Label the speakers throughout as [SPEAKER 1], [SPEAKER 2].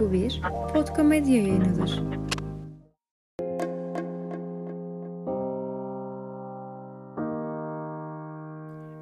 [SPEAKER 1] Bu bir Podkomedya yayınıdır.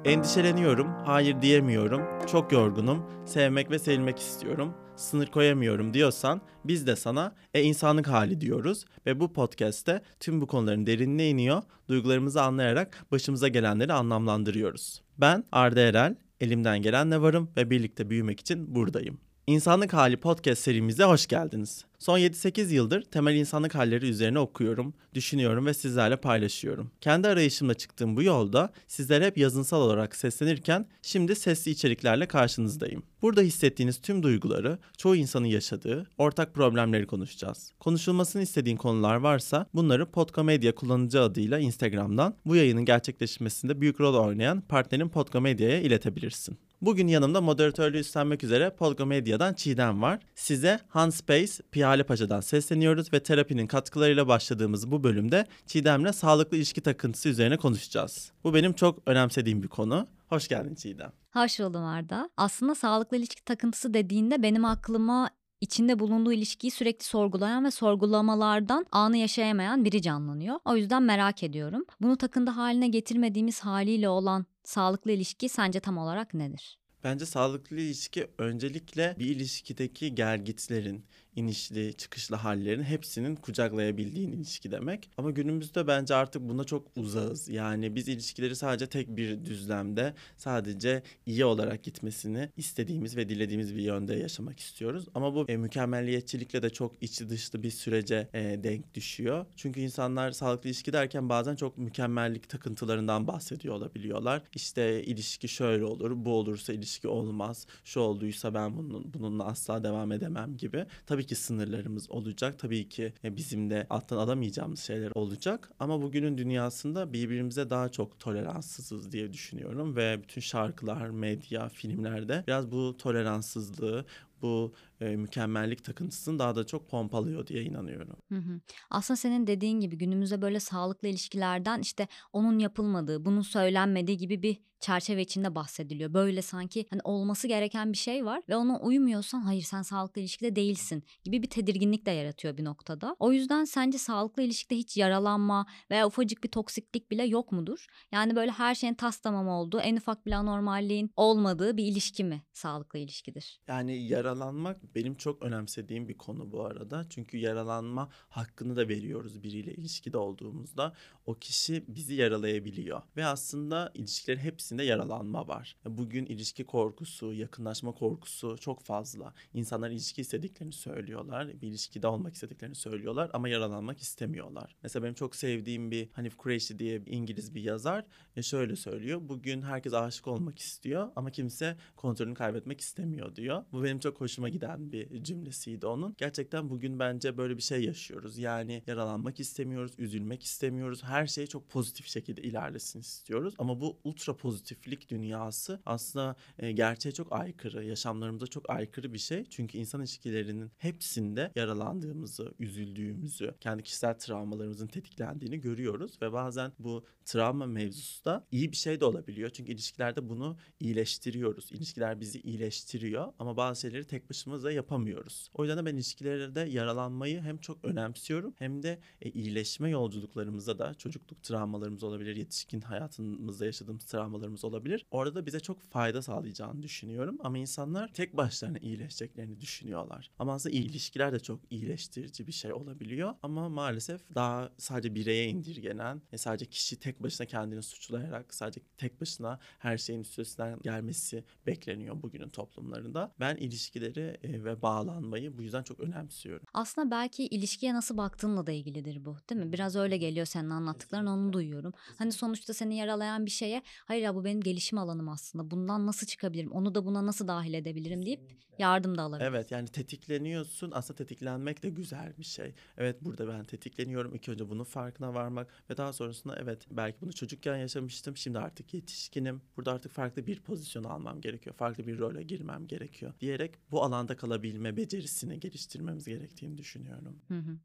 [SPEAKER 2] Endişeleniyorum, hayır diyemiyorum, çok yorgunum, sevmek ve sevilmek istiyorum, sınır koyamıyorum diyorsan biz de sana e insanlık hali diyoruz ve bu podcast'te tüm bu konuların derinine iniyor, duygularımızı anlayarak başımıza gelenleri anlamlandırıyoruz. Ben Arda Erel, elimden gelenle varım ve birlikte büyümek için buradayım. İnsanlık Hali podcast serimize hoş geldiniz. Son 7-8 yıldır temel insanlık halleri üzerine okuyorum, düşünüyorum ve sizlerle paylaşıyorum. Kendi arayışımla çıktığım bu yolda sizlere hep yazınsal olarak seslenirken şimdi sesli içeriklerle karşınızdayım. Burada hissettiğiniz tüm duyguları, çoğu insanın yaşadığı, ortak problemleri konuşacağız. Konuşulmasını istediğin konular varsa bunları Podkomedya kullanıcı adıyla Instagram'dan bu yayının gerçekleşmesinde büyük rol oynayan partnerin Podkomedya'ya iletebilirsin. Bugün yanımda moderatörlüğü üstlenmek üzere Podgomedya'dan Çiğdem var. Size Hanspace Piyale Paşa'dan sesleniyoruz ve terapinin katkılarıyla başladığımız bu bölümde Çiğdem'le sağlıklı ilişki takıntısı üzerine konuşacağız. Bu benim çok önemsediğim bir konu. Hoş geldin Çiğdem.
[SPEAKER 3] Hoş buldum Arda. Aslında sağlıklı ilişki takıntısı dediğinde benim aklıma içinde bulunduğu ilişkiyi sürekli sorgulayan ve sorgulamalardan anı yaşayamayan biri canlanıyor. O yüzden merak ediyorum. Bunu takıntı haline getirmediğimiz haliyle olan sağlıklı ilişki sence tam olarak nedir?
[SPEAKER 2] Bence sağlıklı ilişki öncelikle bir ilişkideki gergitlerin, inişli çıkışlı hallerin hepsinin kucaklayabildiğin ilişki demek. Ama günümüzde bence artık buna çok uzağız. Yani biz ilişkileri sadece tek bir düzlemde sadece iyi olarak gitmesini istediğimiz ve dilediğimiz bir yönde yaşamak istiyoruz. Ama bu e, mükemmelliyetçilikle de çok içi dışlı bir sürece e, denk düşüyor. Çünkü insanlar sağlıklı ilişki derken bazen çok mükemmellik takıntılarından bahsediyor olabiliyorlar. İşte ilişki şöyle olur, bu olursa ilişki olmaz, şu olduysa ben bunun, bununla asla devam edemem gibi. Tabii ki sınırlarımız olacak. Tabii ki e, bizim de alttan alamayacağımız şeyler olacak. Ama bugünün dünyasında birbirimize daha çok toleranssızız diye düşünüyorum ve bütün şarkılar, medya, filmlerde biraz bu toleranssızlığı, bu e, mükemmellik takıntısını daha da çok pompalıyor diye inanıyorum.
[SPEAKER 3] Hı hı. Aslında senin dediğin gibi günümüzde böyle sağlıklı ilişkilerden işte onun yapılmadığı, bunun söylenmediği gibi bir çerçeve içinde bahsediliyor. Böyle sanki hani olması gereken bir şey var ve ona uymuyorsan hayır sen sağlıklı ilişkide değilsin gibi bir tedirginlik de yaratıyor bir noktada. O yüzden sence sağlıklı ilişkide hiç yaralanma veya ufacık bir toksiklik bile yok mudur? Yani böyle her şeyin tas tamam olduğu, en ufak bir anormalliğin olmadığı bir ilişki mi sağlıklı ilişkidir?
[SPEAKER 2] Yani yaralanmak benim çok önemsediğim bir konu bu arada. Çünkü yaralanma hakkını da veriyoruz biriyle ilişkide olduğumuzda. O kişi bizi yaralayabiliyor. Ve aslında ilişkilerin hepsinde yaralanma var. Bugün ilişki korkusu, yakınlaşma korkusu çok fazla. İnsanlar ilişki istediklerini söylüyorlar. Bir ilişkide olmak istediklerini söylüyorlar ama yaralanmak istemiyorlar. Mesela benim çok sevdiğim bir Hanif Kureishi diye bir İngiliz bir yazar e şöyle söylüyor. Bugün herkes aşık olmak istiyor ama kimse kontrolünü kaybetmek istemiyor diyor. Bu benim çok hoşuma giden bir cümlesiydi onun. Gerçekten bugün bence böyle bir şey yaşıyoruz. Yani yaralanmak istemiyoruz, üzülmek istemiyoruz. Her şey çok pozitif şekilde ilerlesin istiyoruz. Ama bu ultra pozitiflik dünyası aslında e, gerçeğe çok aykırı, yaşamlarımıza çok aykırı bir şey. Çünkü insan ilişkilerinin hepsinde yaralandığımızı, üzüldüğümüzü, kendi kişisel travmalarımızın tetiklendiğini görüyoruz ve bazen bu travma mevzusu da iyi bir şey de olabiliyor. Çünkü ilişkilerde bunu iyileştiriyoruz. İlişkiler bizi iyileştiriyor ama bazı şeyleri tek başımıza yapamıyoruz. O yüzden de ben ilişkilerde yaralanmayı hem çok önemsiyorum hem de e, iyileşme yolculuklarımızda da çocukluk travmalarımız olabilir, yetişkin hayatımızda yaşadığımız travmalarımız olabilir. Orada da bize çok fayda sağlayacağını düşünüyorum ama insanlar tek başlarına iyileşeceklerini düşünüyorlar. Ama aslında ilişkiler de çok iyileştirici bir şey olabiliyor ama maalesef daha sadece bireye indirgenen, e, sadece kişi tek başına kendini suçlayarak sadece tek başına her şeyin üstesinden gelmesi bekleniyor bugünün toplumlarında. Ben ilişkileri e, ve bağlanmayı bu yüzden çok önemsiyorum.
[SPEAKER 3] Aslında belki ilişkiye nasıl baktığınla da ilgilidir bu değil mi? Biraz öyle geliyor senin anlattıkların onu duyuyorum. Hani sonuçta seni yaralayan bir şeye hayır ya bu benim gelişim alanım aslında. Bundan nasıl çıkabilirim? Onu da buna nasıl dahil edebilirim deyip yardım da alabilirim.
[SPEAKER 2] Evet yani tetikleniyorsun. Aslında tetiklenmek de güzel bir şey. Evet burada ben tetikleniyorum. İlk önce bunun farkına varmak ve daha sonrasında evet belki bunu çocukken yaşamıştım. Şimdi artık yetişkinim. Burada artık farklı bir pozisyon almam gerekiyor. Farklı bir role girmem gerekiyor diyerek bu alanda kalabilme becerisini geliştirmemiz gerektiğini düşünüyorum.
[SPEAKER 3] Hı hı.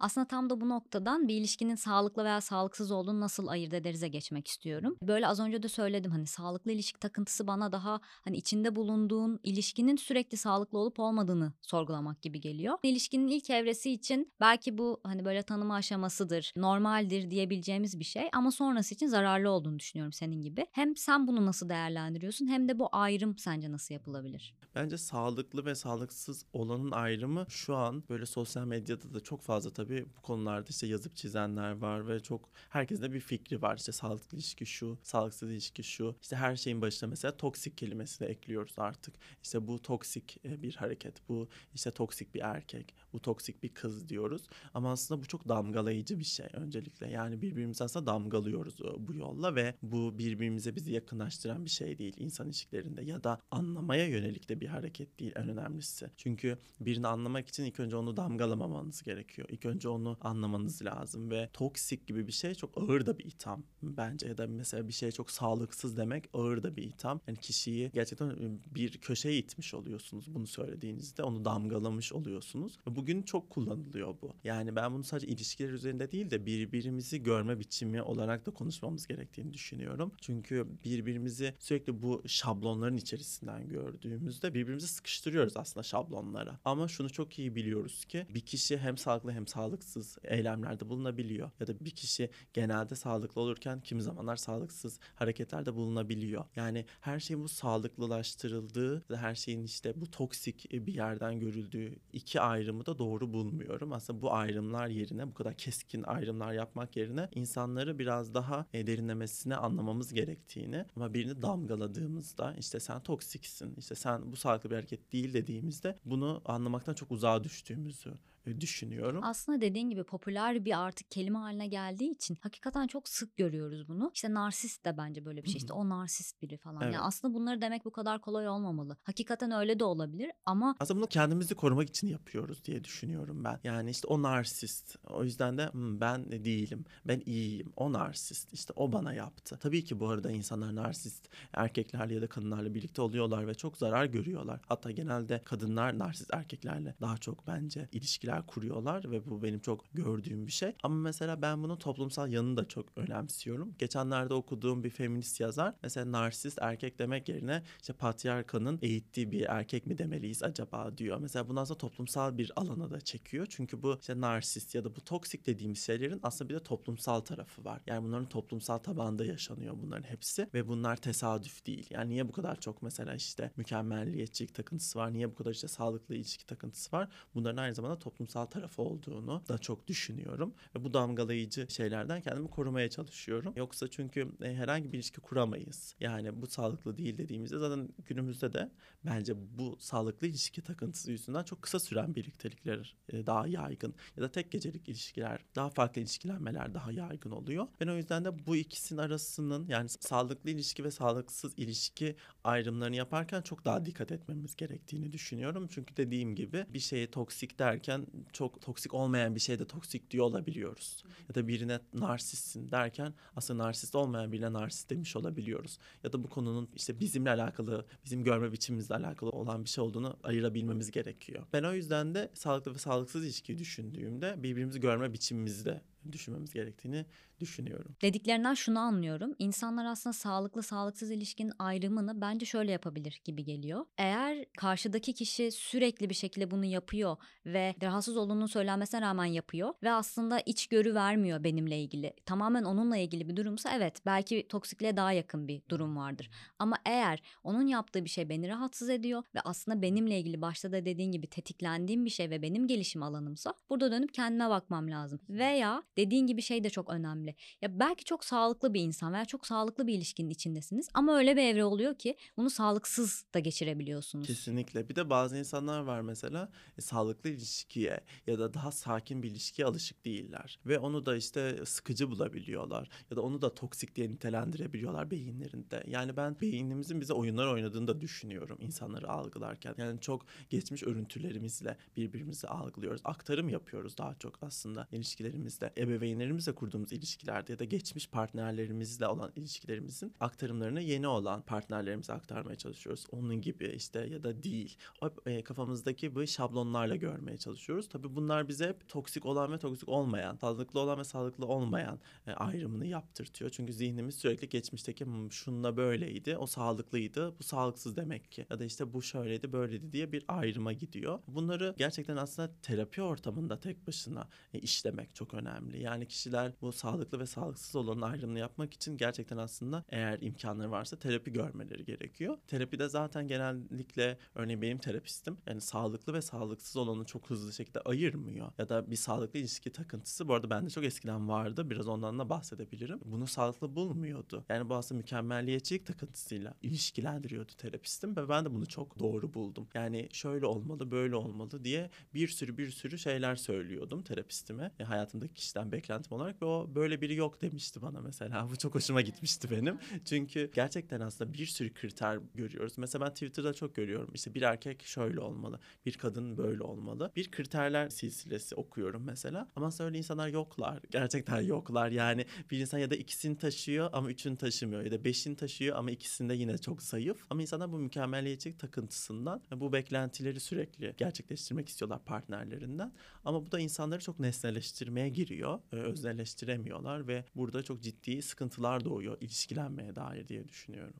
[SPEAKER 3] Aslında tam da bu noktadan bir ilişkinin sağlıklı veya sağlıksız olduğunu nasıl ayırt ederize geçmek istiyorum. Böyle az önce de söyledim hani sağlıklı ilişki takıntısı bana daha hani içinde bulunduğun ilişkinin sürekli sağlıklı olup olmadığını sorgulamak gibi geliyor. İlişkinin ilk evresi için belki bu hani böyle tanıma aşamasıdır, normaldir diyebileceğimiz bir şey ama sonrası için zararlı olduğunu düşünüyorum senin gibi. Hem sen bunu nasıl değerlendiriyorsun hem de bu ayrım sence nasıl yapılabilir?
[SPEAKER 2] Bence sağlıklı ve sağlıksız olanın ayrımı şu an böyle sosyal medyada da çok fazla tabii bu konularda işte yazıp çizenler var ve çok herkesin de bir fikri var. İşte sağlıklı ilişki şu, sağlıksız ilişki şu. İşte her şeyin başına mesela toksik kelimesini ekliyoruz artık. İşte bu toksik e, bir hareket, bu işte toksik bir erkek, bu toksik bir kız diyoruz. Ama aslında bu çok damgalayıcı bir şey öncelikle. Yani birbirimizi aslında damgalıyoruz e, bu yolla ve bu birbirimize bizi yakınlaştıran bir şey değil insan ilişkilerinde ya da anlamaya yönelik de bir hareket değil en önemlisi. Çünkü birini anlamak için ilk önce onu damgalamamanız gerekiyor. İlk önce onu anlamanız lazım ve toksik gibi bir şey çok ağır da bir itham bence ya da mesela bir şey çok sağlıksız demek ağır da bir itham. Yani kişiyi gerçekten bir köşeye itmiş oluyorsunuz bunu söylediğinizde onu damgalamış oluyorsunuz. Bugün çok kullanılıyor bu. Yani ben bunu sadece ilişkiler üzerinde değil de birbirimizi görme biçimi olarak da konuşmamız gerektiğini düşünüyorum. Çünkü birbirimizi sürekli bu şablonların içerisinden gördüğümüzde birbirimizi sıkıştırıyoruz aslında şablonlara. Ama şunu çok iyi biliyoruz ki bir kişi hem sağlıklı hem sağlıksız eylemlerde bulunabiliyor. Ya da bir kişi genelde sağlıklı olurken kimi zamanlar sağlıksız hareketlerde bulunabiliyor. Yani her şeyin bu sağlıklılaştırıldığı ve her şeyin işte bu toksik bir yerden görüldüğü iki ayrımı da doğru bulmuyorum. Aslında bu ayrımlar yerine bu kadar keskin ayrımlar yapmak yerine insanları biraz daha e, derinlemesine anlamamız gerektiğini ama birini damgaladığımızda işte sen toksiksin, işte sen bu sağlıklı bir hareket değil dediğimizde bunu anlamaktan çok uzağa düştüğümüzü düşünüyorum.
[SPEAKER 3] Aslında dediğin gibi popüler bir artık kelime haline geldiği için hakikaten çok sık görüyoruz bunu. İşte narsist de bence böyle bir şey. İşte o narsist biri falan.
[SPEAKER 2] Evet.
[SPEAKER 3] Yani aslında bunları demek bu kadar kolay olmamalı. Hakikaten öyle de olabilir ama
[SPEAKER 2] Aslında bunu kendimizi korumak için yapıyoruz diye düşünüyorum ben. Yani işte o narsist. O yüzden de "Hmm, ben de değilim. Ben iyiyim. O narsist. İşte o bana yaptı. Tabii ki bu arada insanlar narsist erkeklerle ya da kadınlarla birlikte oluyorlar ve çok zarar görüyorlar. Hatta genelde kadınlar narsist erkeklerle daha çok bence ilişkiler kuruyorlar ve bu benim çok gördüğüm bir şey. Ama mesela ben bunun toplumsal yanını da çok önemsiyorum. Geçenlerde okuduğum bir feminist yazar mesela narsist erkek demek yerine işte patriarkanın eğittiği bir erkek mi demeliyiz acaba diyor. Mesela bundan sonra toplumsal bir alana da çekiyor. Çünkü bu işte narsist ya da bu toksik dediğimiz şeylerin aslında bir de toplumsal tarafı var. Yani bunların toplumsal tabanda yaşanıyor bunların hepsi ve bunlar tesadüf değil. Yani niye bu kadar çok mesela işte mükemmelliyetçilik takıntısı var? Niye bu kadar işte sağlıklı ilişki takıntısı var? Bunların aynı zamanda toplumsal tarafı olduğunu da çok düşünüyorum. Ve bu damgalayıcı şeylerden kendimi korumaya çalışıyorum. Yoksa çünkü e, herhangi bir ilişki kuramayız. Yani bu sağlıklı değil dediğimizde zaten günümüzde de bence bu sağlıklı ilişki takıntısı yüzünden çok kısa süren birliktelikler e, daha yaygın ya da tek gecelik ilişkiler, daha farklı ilişkilenmeler daha yaygın oluyor. Ben o yüzden de bu ikisinin arasının yani sağlıklı ilişki ve sağlıksız ilişki ayrımlarını yaparken çok daha dikkat etmemiz gerektiğini düşünüyorum. Çünkü dediğim gibi bir şeye toksik derken çok toksik olmayan bir şeyde toksik diyor olabiliyoruz. Ya da birine narsistsin derken aslında narsist olmayan birine narsist demiş olabiliyoruz. Ya da bu konunun işte bizimle alakalı, bizim görme biçimimizle alakalı olan bir şey olduğunu ayırabilmemiz gerekiyor. Ben o yüzden de sağlıklı ve sağlıksız ilişkiyi düşündüğümde birbirimizi görme biçimimizde düşünmemiz gerektiğini düşünüyorum.
[SPEAKER 3] dediklerinden şunu anlıyorum. İnsanlar aslında sağlıklı sağlıksız ilişkinin ayrımını bence şöyle yapabilir gibi geliyor. Eğer karşıdaki kişi sürekli bir şekilde bunu yapıyor ve rahatsız olduğunu söylenmesine rağmen yapıyor ve aslında içgörü vermiyor benimle ilgili. Tamamen onunla ilgili bir durumsa evet belki toksikliğe daha yakın bir durum vardır. Ama eğer onun yaptığı bir şey beni rahatsız ediyor ve aslında benimle ilgili başta da dediğin gibi tetiklendiğim bir şey ve benim gelişim alanımsa burada dönüp kendime bakmam lazım. Veya dediğin gibi şey de çok önemli. Ya belki çok sağlıklı bir insan veya çok sağlıklı bir ilişkinin içindesiniz ama öyle bir evre oluyor ki bunu sağlıksız da geçirebiliyorsunuz.
[SPEAKER 2] Kesinlikle. Bir de bazı insanlar var mesela e, sağlıklı ilişkiye ya da daha sakin bir ilişkiye alışık değiller. Ve onu da işte sıkıcı bulabiliyorlar. Ya da onu da toksik diye nitelendirebiliyorlar beyinlerinde. Yani ben beynimizin bize oyunlar oynadığını da düşünüyorum insanları algılarken. Yani çok geçmiş örüntülerimizle birbirimizi algılıyoruz. Aktarım yapıyoruz daha çok aslında ilişkilerimizde. Ebeveynlerimizle kurduğumuz ilişkilerde ya da geçmiş partnerlerimizle olan ilişkilerimizin aktarımlarını yeni olan partnerlerimize aktarmaya çalışıyoruz. Onun gibi işte ya da değil. O e, kafamızdaki bu şablonlarla görmeye çalışıyoruz. Tabii bunlar bize hep toksik olan ve toksik olmayan, sağlıklı olan ve sağlıklı olmayan e, ayrımını yaptırtıyor. Çünkü zihnimiz sürekli geçmişteki "Hmm, şununla böyleydi, o sağlıklıydı, bu sağlıksız demek ki. Ya da işte bu şöyleydi, böyleydi diye bir ayrıma gidiyor. Bunları gerçekten aslında terapi ortamında tek başına e, işlemek çok önemli. Yani kişiler bu sağlıklı ve sağlıksız olanın ayrımını yapmak için gerçekten aslında eğer imkanları varsa terapi görmeleri gerekiyor. Terapide zaten genellikle örneğin benim terapistim yani sağlıklı ve sağlıksız olanı çok hızlı şekilde ayırmıyor. Ya da bir sağlıklı ilişki takıntısı bu arada bende çok eskiden vardı. Biraz ondan da bahsedebilirim. Bunu sağlıklı bulmuyordu. Yani bu aslında mükemmelliyetçilik takıntısıyla ilişkilendiriyordu terapistim ve ben de bunu çok doğru buldum. Yani şöyle olmalı, böyle olmalı diye bir sürü bir sürü şeyler söylüyordum terapistime. E, hayatımdaki kişiden beklentim olarak ve o böyle biri yok demişti bana mesela. Bu çok hoşuma gitmişti benim. Çünkü gerçekten aslında bir sürü kriter görüyoruz. Mesela ben Twitter'da çok görüyorum. İşte bir erkek şöyle olmalı, bir kadın böyle olmalı. Bir kriterler silsilesi okuyorum mesela. Ama aslında öyle insanlar yoklar. Gerçekten yoklar. Yani bir insan ya da ikisini taşıyor ama üçünü taşımıyor. Ya da beşini taşıyor ama ikisinde yine çok zayıf. Ama insanlar bu mükemmeliyetçilik takıntısından bu beklentileri sürekli gerçekleştirmek istiyorlar partnerlerinden. Ama bu da insanları çok nesneleştirmeye giriyor. E, Özneleştiremiyorlar ve burada çok ciddi sıkıntılar doğuyor ilişkilenmeye dair diye düşünüyorum.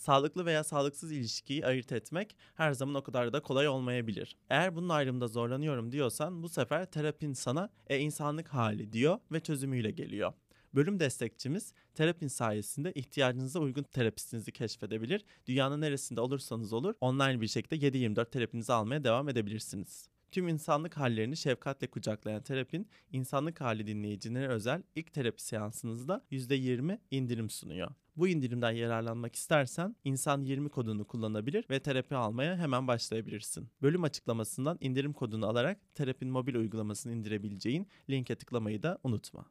[SPEAKER 2] Sağlıklı veya sağlıksız ilişkiyi ayırt etmek her zaman o kadar da kolay olmayabilir. Eğer bunun ayrımında zorlanıyorum diyorsan bu sefer terapin sana e insanlık hali diyor ve çözümüyle geliyor. Bölüm destekçimiz terapin sayesinde ihtiyacınıza uygun terapistinizi keşfedebilir. Dünyanın neresinde olursanız olur online bir şekilde 7-24 terapinizi almaya devam edebilirsiniz. Tüm insanlık hallerini şefkatle kucaklayan terapin insanlık hali dinleyicilere özel ilk terapi seansınızda %20 indirim sunuyor. Bu indirimden yararlanmak istersen insan 20 kodunu kullanabilir ve terapi almaya hemen başlayabilirsin. Bölüm açıklamasından indirim kodunu alarak terapin mobil uygulamasını indirebileceğin linke tıklamayı da unutma.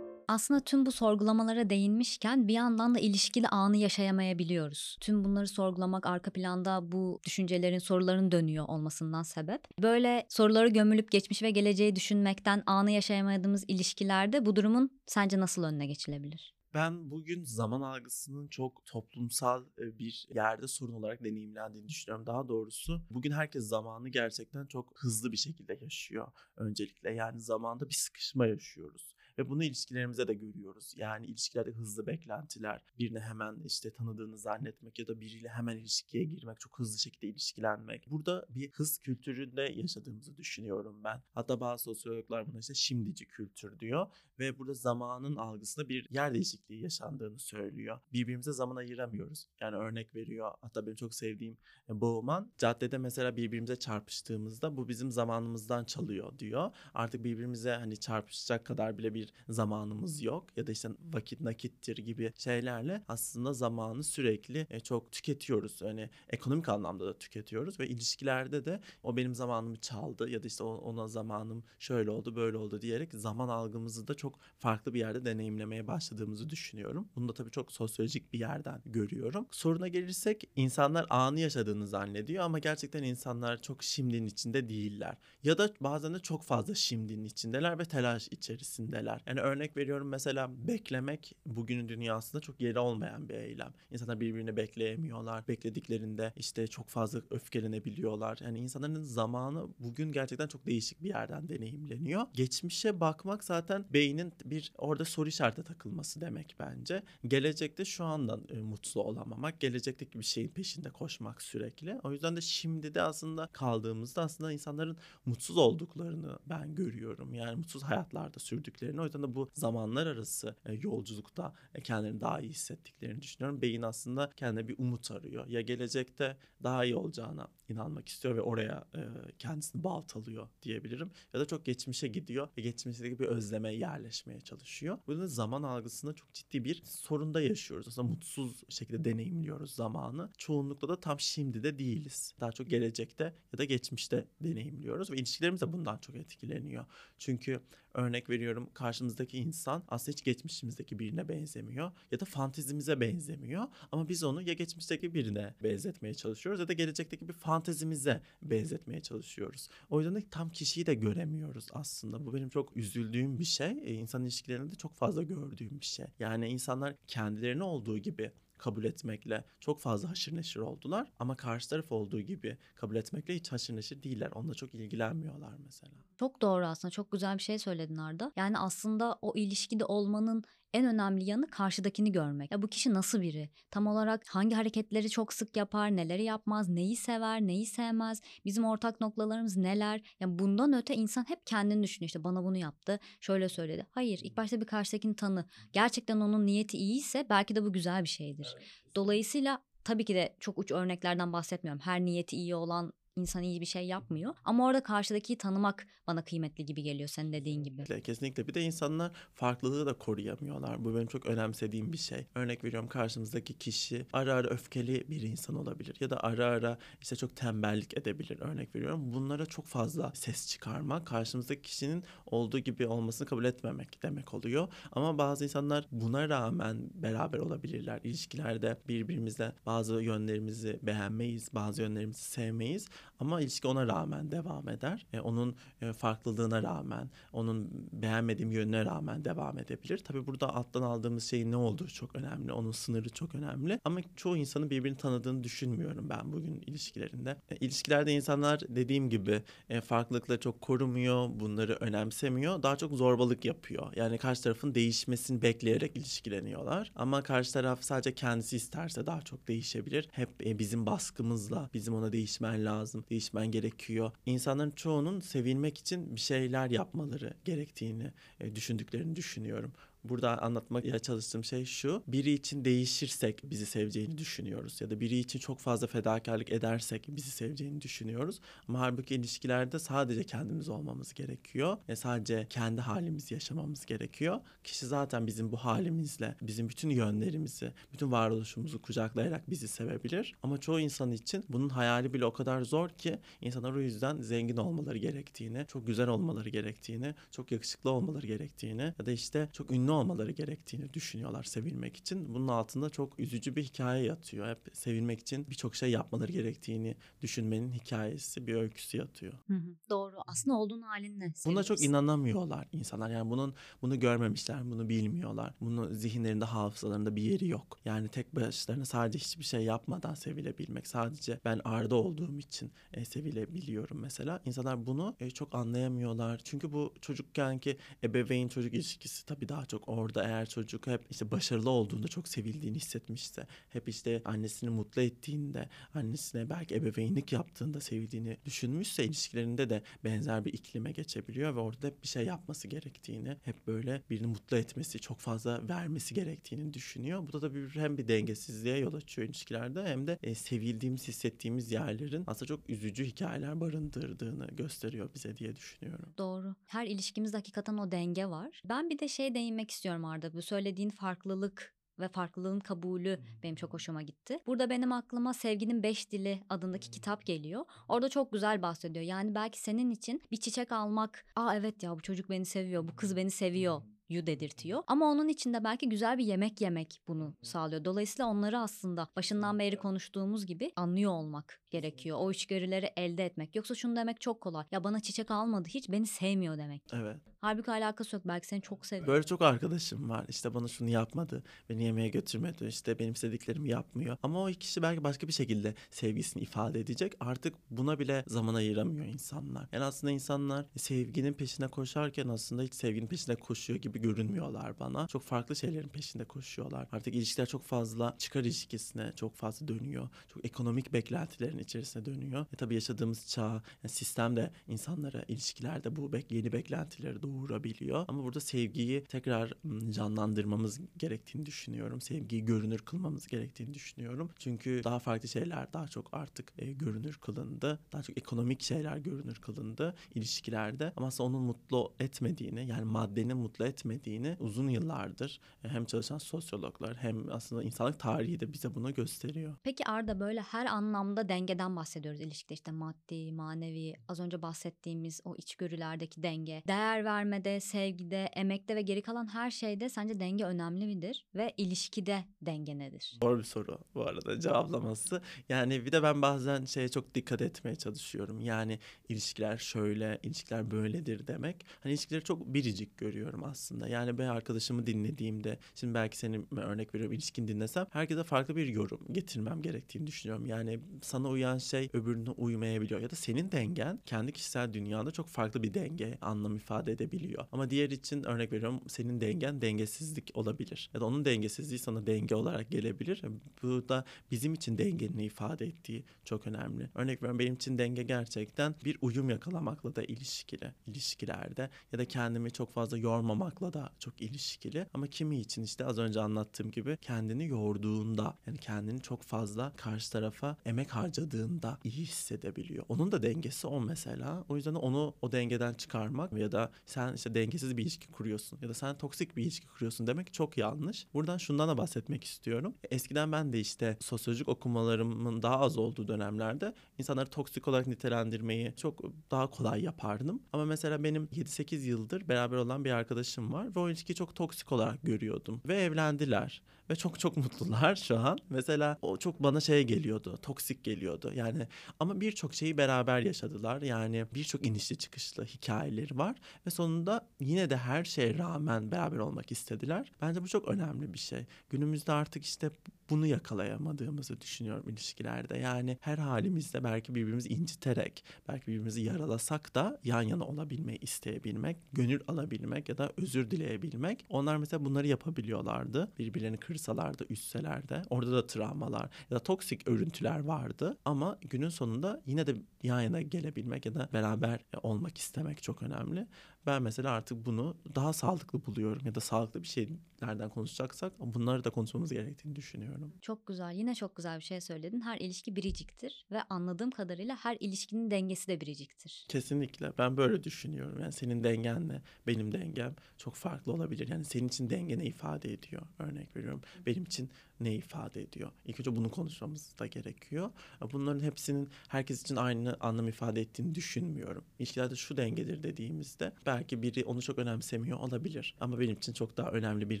[SPEAKER 3] Aslında tüm bu sorgulamalara değinmişken bir yandan da ilişkili anı yaşayamayabiliyoruz. Tüm bunları sorgulamak arka planda bu düşüncelerin, soruların dönüyor olmasından sebep. Böyle soruları gömülüp geçmiş ve geleceği düşünmekten anı yaşayamadığımız ilişkilerde bu durumun sence nasıl önüne geçilebilir?
[SPEAKER 2] Ben bugün zaman algısının çok toplumsal e, bir yerde sorun olarak deneyimlendiğini düşünüyorum. Daha doğrusu bugün herkes zamanı gerçekten çok hızlı bir şekilde yaşıyor öncelikle. Yani zamanda bir sıkışma yaşıyoruz. Ve bunu ilişkilerimize de görüyoruz. Yani ilişkilerde hızlı beklentiler, birine hemen işte tanıdığını zannetmek ya da biriyle hemen ilişkiye girmek, çok hızlı şekilde ilişkilenmek. Burada bir hız kültüründe yaşadığımızı düşünüyorum ben. Hatta bazı sosyologlar buna işte şimdici kültür diyor ve burada zamanın algısında bir yer değişikliği yaşandığını söylüyor. Birbirimize zaman ayıramıyoruz. Yani örnek veriyor. Hatta benim çok sevdiğim e, Bowman caddede mesela birbirimize çarpıştığımızda bu bizim zamanımızdan çalıyor diyor. Artık birbirimize hani çarpışacak kadar bile bir zamanımız yok ya da işte vakit nakittir gibi şeylerle aslında zamanı sürekli e, çok tüketiyoruz. Yani ekonomik anlamda da tüketiyoruz ve ilişkilerde de o benim zamanımı çaldı ya da işte ona zamanım şöyle oldu böyle oldu diyerek zaman algımızı da çok farklı bir yerde deneyimlemeye başladığımızı düşünüyorum. Bunu da tabii çok sosyolojik bir yerden görüyorum. Soruna gelirsek insanlar anı yaşadığını zannediyor ama gerçekten insanlar çok şimdinin içinde değiller. Ya da bazen de çok fazla şimdinin içindeler ve telaş içerisindeler. Yani örnek veriyorum mesela beklemek bugünün dünyasında çok yeri olmayan bir eylem. İnsanlar birbirini bekleyemiyorlar. Beklediklerinde işte çok fazla öfkelenebiliyorlar. Yani insanların zamanı bugün gerçekten çok değişik bir yerden deneyimleniyor. Geçmişe bakmak zaten beynin bir orada soru işareti takılması demek bence. Gelecekte şu andan e, mutlu olamamak, gelecekteki bir şeyin peşinde koşmak sürekli. O yüzden de şimdi de aslında kaldığımızda aslında insanların mutsuz olduklarını ben görüyorum. Yani mutsuz hayatlarda sürdüklerini. O yüzden de bu zamanlar arası e, yolculukta e, kendilerini daha iyi hissettiklerini düşünüyorum. Beyin aslında kendine bir umut arıyor. Ya gelecekte daha iyi olacağına inanmak istiyor ve oraya e, kendisini baltalıyor diyebilirim. Ya da çok geçmişe gidiyor ve geçmişteki bir özleme yerleşmeye çalışıyor. Bu yüzden zaman algısında çok ciddi bir sorunda yaşıyoruz. Aslında mutsuz şekilde deneyimliyoruz zamanı. Çoğunlukla da tam şimdi de değiliz. Daha çok gelecekte ya da geçmişte deneyimliyoruz ve ilişkilerimiz de bundan çok etkileniyor. Çünkü Örnek veriyorum karşımızdaki insan aslında hiç geçmişimizdeki birine benzemiyor ya da fantezimize benzemiyor ama biz onu ya geçmişteki birine benzetmeye çalışıyoruz ya da gelecekteki bir fantezimize benzetmeye çalışıyoruz. O yüzden de tam kişiyi de göremiyoruz aslında. Bu benim çok üzüldüğüm bir şey. E, insan ilişkilerinde de çok fazla gördüğüm bir şey. Yani insanlar kendilerini olduğu gibi kabul etmekle çok fazla haşır neşir oldular ama karşı taraf olduğu gibi kabul etmekle hiç haşır neşir değiller. Onunla çok ilgilenmiyorlar mesela.
[SPEAKER 3] Çok doğru aslında. Çok güzel bir şey söyledin Arda. Yani aslında o ilişkide olmanın en önemli yanı karşıdakini görmek. Ya bu kişi nasıl biri? Tam olarak hangi hareketleri çok sık yapar, neleri yapmaz, neyi sever, neyi sevmez, bizim ortak noktalarımız neler? Yani bundan öte insan hep kendini düşünüyor. İşte bana bunu yaptı, şöyle söyledi. Hayır, ilk başta bir karşıdakini tanı. Gerçekten onun niyeti iyiyse belki de bu güzel bir şeydir. Dolayısıyla tabii ki de çok uç örneklerden bahsetmiyorum. Her niyeti iyi olan insan iyi bir şey yapmıyor. Ama orada karşıdakiyi tanımak bana kıymetli gibi geliyor senin dediğin gibi.
[SPEAKER 2] Kesinlikle, kesinlikle. Bir de insanlar farklılığı da koruyamıyorlar. Bu benim çok önemsediğim bir şey. Örnek veriyorum karşımızdaki kişi ara ara öfkeli bir insan olabilir. Ya da ara ara işte çok tembellik edebilir örnek veriyorum. Bunlara çok fazla ses çıkarmak karşımızdaki kişinin olduğu gibi olmasını kabul etmemek demek oluyor. Ama bazı insanlar buna rağmen beraber olabilirler. İlişkilerde birbirimizle bazı yönlerimizi beğenmeyiz, bazı yönlerimizi sevmeyiz. Ama ilişki ona rağmen devam eder. E, onun e, farklılığına rağmen, onun beğenmediğim yönüne rağmen devam edebilir. Tabii burada alttan aldığımız şeyin ne olduğu çok önemli. Onun sınırı çok önemli. Ama çoğu insanın birbirini tanıdığını düşünmüyorum ben bugün ilişkilerinde. E, ilişkilerde insanlar dediğim gibi e, farklılıkları çok korumuyor, bunları önemsemiyor. Daha çok zorbalık yapıyor. Yani karşı tarafın değişmesini bekleyerek ilişkileniyorlar. Ama karşı taraf sadece kendisi isterse daha çok değişebilir. Hep e, bizim baskımızla, bizim ona değişmen lazım, değişmen gerekiyor. İnsanların çoğunun sevilmek için bir şeyler yapmaları gerektiğini e, düşündüklerini düşünüyorum. Burada anlatmaya çalıştığım şey şu. Biri için değişirsek bizi seveceğini düşünüyoruz. Ya da biri için çok fazla fedakarlık edersek bizi seveceğini düşünüyoruz. Ama halbuki ilişkilerde sadece kendimiz olmamız gerekiyor. E sadece kendi halimizi yaşamamız gerekiyor. Kişi zaten bizim bu halimizle, bizim bütün yönlerimizi, bütün varoluşumuzu kucaklayarak bizi sevebilir. Ama çoğu insan için bunun hayali bile o kadar zor ki insanlar o yüzden zengin olmaları gerektiğini, çok güzel olmaları gerektiğini, çok yakışıklı olmaları gerektiğini ya da işte çok ünlü olmaları gerektiğini düşünüyorlar sevilmek için. Bunun altında çok üzücü bir hikaye yatıyor. Hep sevilmek için birçok şey yapmaları gerektiğini düşünmenin hikayesi, bir öyküsü yatıyor.
[SPEAKER 3] Hı hı. Doğru. Aslında olduğun halinle
[SPEAKER 2] Buna çok inanamıyorlar insanlar. Yani bunun bunu görmemişler, bunu bilmiyorlar. Bunu zihinlerinde, hafızalarında bir yeri yok. Yani tek başlarına sadece hiçbir şey yapmadan sevilebilmek. Sadece ben Arda olduğum için e, sevilebiliyorum mesela. İnsanlar bunu e, çok anlayamıyorlar. Çünkü bu çocukkenki ebeveyn çocuk ilişkisi tabii daha çok orada eğer çocuk hep işte başarılı olduğunda çok sevildiğini hissetmişse, hep işte annesini mutlu ettiğinde, annesine belki ebeveynlik yaptığında sevildiğini düşünmüşse ilişkilerinde de benzer bir iklime geçebiliyor ve orada bir şey yapması gerektiğini, hep böyle birini mutlu etmesi, çok fazla vermesi gerektiğini düşünüyor. Bu da tabii hem bir dengesizliğe yol açıyor ilişkilerde hem de e, sevildiğimiz, hissettiğimiz yerlerin aslında çok üzücü hikayeler barındırdığını gösteriyor bize diye düşünüyorum.
[SPEAKER 3] Doğru. Her ilişkimizde hakikaten o denge var. Ben bir de şey değinmek istiyorum Arda. Bu söylediğin farklılık ve farklılığın kabulü benim çok hoşuma gitti. Burada benim aklıma Sevginin Beş Dili adındaki kitap geliyor. Orada çok güzel bahsediyor. Yani belki senin için bir çiçek almak, aa evet ya bu çocuk beni seviyor, bu kız beni seviyor yu dedirtiyor. Ama onun içinde belki güzel bir yemek yemek bunu sağlıyor. Dolayısıyla onları aslında başından beri konuştuğumuz gibi anlıyor olmak gerekiyor. O içgörüleri elde etmek. Yoksa şunu demek çok kolay. Ya bana çiçek almadı hiç beni sevmiyor demek.
[SPEAKER 2] Evet.
[SPEAKER 3] Halbuki alakası yok. Belki seni çok seviyor.
[SPEAKER 2] Böyle çok arkadaşım var. İşte bana şunu yapmadı, beni yemeğe götürmedi, işte benim istediklerimi yapmıyor. Ama o kişi belki başka bir şekilde sevgisini ifade edecek. Artık buna bile zaman ayıramıyor insanlar. Yani aslında insanlar sevginin peşine koşarken aslında hiç sevginin peşine koşuyor gibi görünmüyorlar bana. Çok farklı şeylerin peşinde koşuyorlar. Artık ilişkiler çok fazla çıkar ilişkisine çok fazla dönüyor. Çok ekonomik beklentilerin içerisine dönüyor. E tabii yaşadığımız çağ, yani sistem de insanlara ilişkilerde bu yeni beklentileri doğurabiliyor. Ama burada sevgiyi tekrar canlandırmamız gerektiğini düşünüyorum. Sevgiyi görünür kılmamız gerektiğini düşünüyorum. Çünkü daha farklı şeyler daha çok artık e, görünür kılındı. Daha çok ekonomik şeyler görünür kılındı ilişkilerde. Ama aslında onun mutlu etmediğini yani maddenin mutlu etmediğini uzun yıllardır e, hem çalışan sosyologlar hem aslında insanlık tarihi de bize bunu gösteriyor.
[SPEAKER 3] Peki Arda böyle her anlamda dengeden bahsediyoruz ilişkide işte maddi, manevi, az önce bahsettiğimiz o içgörülerdeki denge, değer verme vermede, sevgide, emekte ve geri kalan her şeyde sence denge önemli midir? Ve ilişkide denge nedir?
[SPEAKER 2] Zor bir soru bu arada cevaplaması. Yani bir de ben bazen şeye çok dikkat etmeye çalışıyorum. Yani ilişkiler şöyle, ilişkiler böyledir demek. Hani ilişkileri çok biricik görüyorum aslında. Yani bir arkadaşımı dinlediğimde, şimdi belki senin örnek veriyorum ilişkin dinlesem herkese farklı bir yorum getirmem gerektiğini düşünüyorum. Yani sana uyan şey öbürüne uymayabiliyor ya da senin dengen kendi kişisel dünyanda çok farklı bir denge, anlam ifade edebiliyor. Ama diğer için örnek veriyorum senin dengen dengesizlik olabilir. Ya da onun dengesizliği sana denge olarak gelebilir. Bu da bizim için dengenin ifade ettiği çok önemli. Örnek veriyorum benim için denge gerçekten bir uyum yakalamakla da ilişkili. ilişkilerde ya da kendimi çok fazla yormamakla da çok ilişkili. Ama kimi için işte az önce anlattığım gibi kendini yorduğunda yani kendini çok fazla karşı tarafa emek harcadığında iyi hissedebiliyor. Onun da dengesi o mesela. O yüzden onu o dengeden çıkarmak ya da sen işte dengesiz bir ilişki kuruyorsun ya da sen toksik bir ilişki kuruyorsun demek çok yanlış. Buradan şundan da bahsetmek istiyorum. Eskiden ben de işte sosyolojik okumalarımın daha az olduğu dönemlerde insanları toksik olarak nitelendirmeyi çok daha kolay yapardım. Ama mesela benim 7-8 yıldır beraber olan bir arkadaşım var ve o ilişkiyi çok toksik olarak görüyordum. Ve evlendiler ve çok çok mutlular şu an. Mesela o çok bana şey geliyordu, toksik geliyordu. Yani ama birçok şeyi beraber yaşadılar. Yani birçok inişli çıkışlı hikayeleri var ve sonunda yine de her şeye rağmen beraber olmak istediler. Bence bu çok önemli bir şey. Günümüzde artık işte bunu yakalayamadığımızı düşünüyorum ilişkilerde. Yani her halimizde belki birbirimizi inciterek, belki birbirimizi yaralasak da yan yana olabilmeyi isteyebilmek, gönül alabilmek ya da özür dileyebilmek. Onlar mesela bunları yapabiliyorlardı. Birbirlerini kırsalardı, üstselerdi. Orada da travmalar ya da toksik örüntüler vardı. Ama günün sonunda yine de yan yana gelebilmek ya da beraber olmak istemek çok önemli. Ben mesela artık bunu daha sağlıklı buluyorum ya da sağlıklı bir şeylerden konuşacaksak bunları da konuşmamız gerektiğini düşünüyorum.
[SPEAKER 3] Çok güzel. Yine çok güzel bir şey söyledin. Her ilişki biriciktir ve anladığım kadarıyla her ilişkinin dengesi de biriciktir.
[SPEAKER 2] Kesinlikle. Ben böyle düşünüyorum. Yani senin dengenle benim dengem çok farklı olabilir. Yani senin için denge ne ifade ediyor? Örnek veriyorum. Benim için ne ifade ediyor? İlk önce bunu konuşmamız da gerekiyor. Bunların hepsinin herkes için aynı anlam ifade ettiğini düşünmüyorum. İlişkilerde şu dengedir dediğimizde belki biri onu çok önemsemiyor olabilir. Ama benim için çok daha önemli bir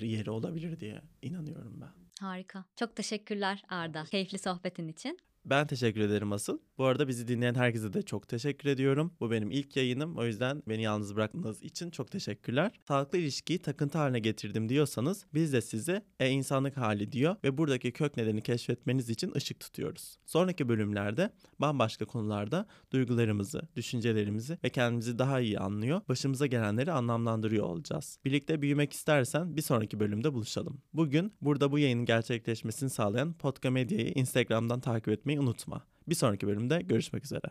[SPEAKER 2] yeri olabilir diye inanıyorum ben.
[SPEAKER 3] Harika. Çok teşekkürler Arda. Keyifli sohbetin için.
[SPEAKER 2] Ben teşekkür ederim asıl. Bu arada bizi dinleyen herkese de çok teşekkür ediyorum. Bu benim ilk yayınım. O yüzden beni yalnız bıraktığınız için çok teşekkürler. Sağlıklı ilişkiyi takıntı haline getirdim diyorsanız biz de size e insanlık hali diyor ve buradaki kök nedeni keşfetmeniz için ışık tutuyoruz. Sonraki bölümlerde bambaşka konularda duygularımızı, düşüncelerimizi ve kendimizi daha iyi anlıyor, başımıza gelenleri anlamlandırıyor olacağız. Birlikte büyümek istersen bir sonraki bölümde buluşalım. Bugün burada bu yayının gerçekleşmesini sağlayan Podka Medya'yı Instagram'dan takip etmeyi unutma. Bir sonraki bölümde görüşmek üzere.